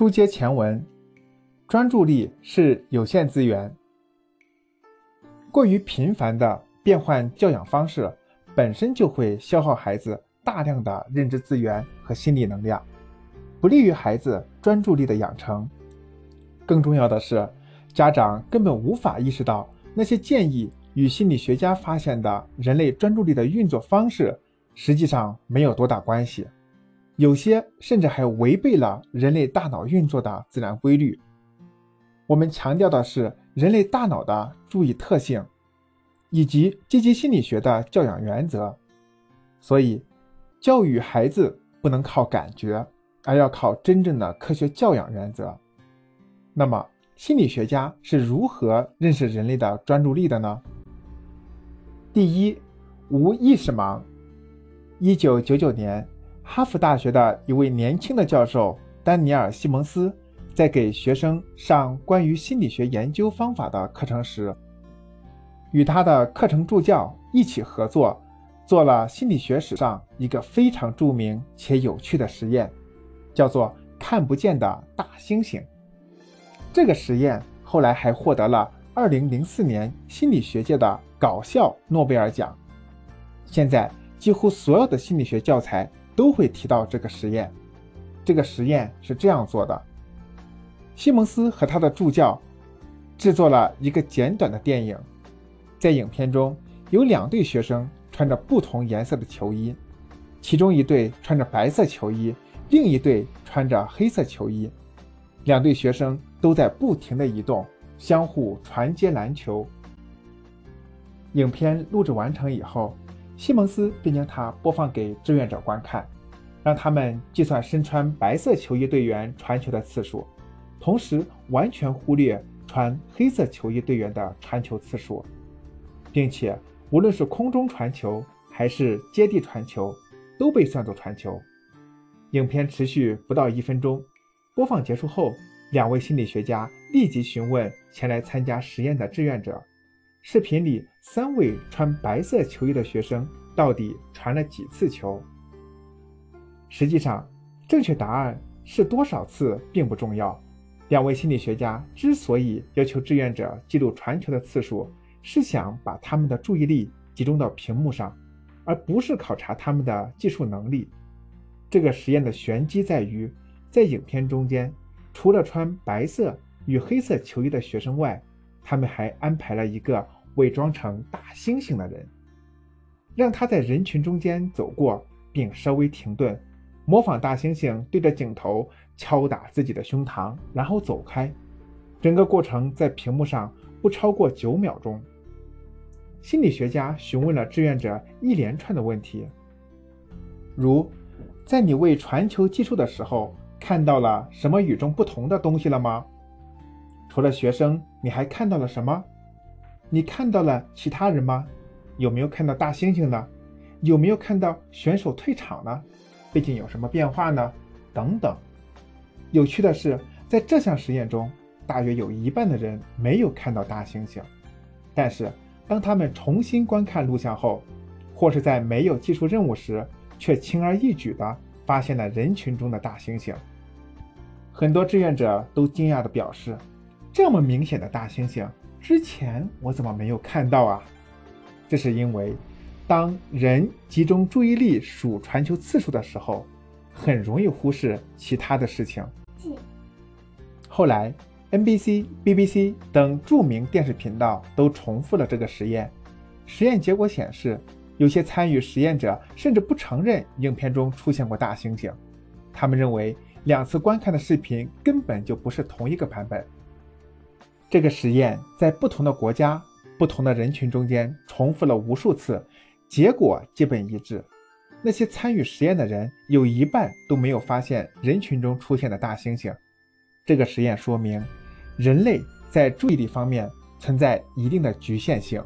书接前文，专注力是有限资源，过于频繁的变换教养方式，本身就会消耗孩子大量的认知资源和心理能量，不利于孩子专注力的养成。更重要的是，家长根本无法意识到那些建议与心理学家发现的人类专注力的运作方式，实际上没有多大关系。有些甚至还违背了人类大脑运作的自然规律。我们强调的是人类大脑的注意特性，以及积极心理学的教养原则。所以，教育孩子不能靠感觉，而要靠真正的科学教养原则。那么，心理学家是如何认识人类的专注力的呢？第一，无意识盲。一九九九年。哈佛大学的一位年轻的教授丹尼尔·西蒙斯，在给学生上关于心理学研究方法的课程时，与他的课程助教一起合作，做了心理学史上一个非常著名且有趣的实验，叫做“看不见的大猩猩”。这个实验后来还获得了2004年心理学界的搞笑诺贝尔奖。现在几乎所有的心理学教材。都会提到这个实验。这个实验是这样做的：西蒙斯和他的助教制作了一个简短的电影，在影片中有两队学生穿着不同颜色的球衣，其中一队穿着白色球衣，另一队穿着黑色球衣。两队学生都在不停地移动，相互传接篮球。影片录制完成以后。西蒙斯便将它播放给志愿者观看，让他们计算身穿白色球衣队员传球的次数，同时完全忽略穿黑色球衣队员的传球次数，并且无论是空中传球还是接地传球，都被算作传球。影片持续不到一分钟，播放结束后，两位心理学家立即询问前来参加实验的志愿者。视频里三位穿白色球衣的学生到底传了几次球？实际上，正确答案是多少次并不重要。两位心理学家之所以要求志愿者记录传球的次数，是想把他们的注意力集中到屏幕上，而不是考察他们的技术能力。这个实验的玄机在于，在影片中间，除了穿白色与黑色球衣的学生外，他们还安排了一个伪装成大猩猩的人，让他在人群中间走过，并稍微停顿，模仿大猩猩对着镜头敲打自己的胸膛，然后走开。整个过程在屏幕上不超过九秒钟。心理学家询问了志愿者一连串的问题，如：在你为传球计数的时候，看到了什么与众不同的东西了吗？除了学生，你还看到了什么？你看到了其他人吗？有没有看到大猩猩呢？有没有看到选手退场呢？背景有什么变化呢？等等。有趣的是，在这项实验中，大约有一半的人没有看到大猩猩，但是当他们重新观看录像后，或是在没有技术任务时，却轻而易举地发现了人群中的大猩猩。很多志愿者都惊讶地表示。这么明显的大猩猩，之前我怎么没有看到啊？这是因为，当人集中注意力数传球次数的时候，很容易忽视其他的事情。后来，NBC、BBC 等著名电视频道都重复了这个实验。实验结果显示，有些参与实验者甚至不承认影片中出现过大猩猩，他们认为两次观看的视频根本就不是同一个版本。这个实验在不同的国家、不同的人群中间重复了无数次，结果基本一致。那些参与实验的人有一半都没有发现人群中出现的大猩猩。这个实验说明，人类在注意力方面存在一定的局限性。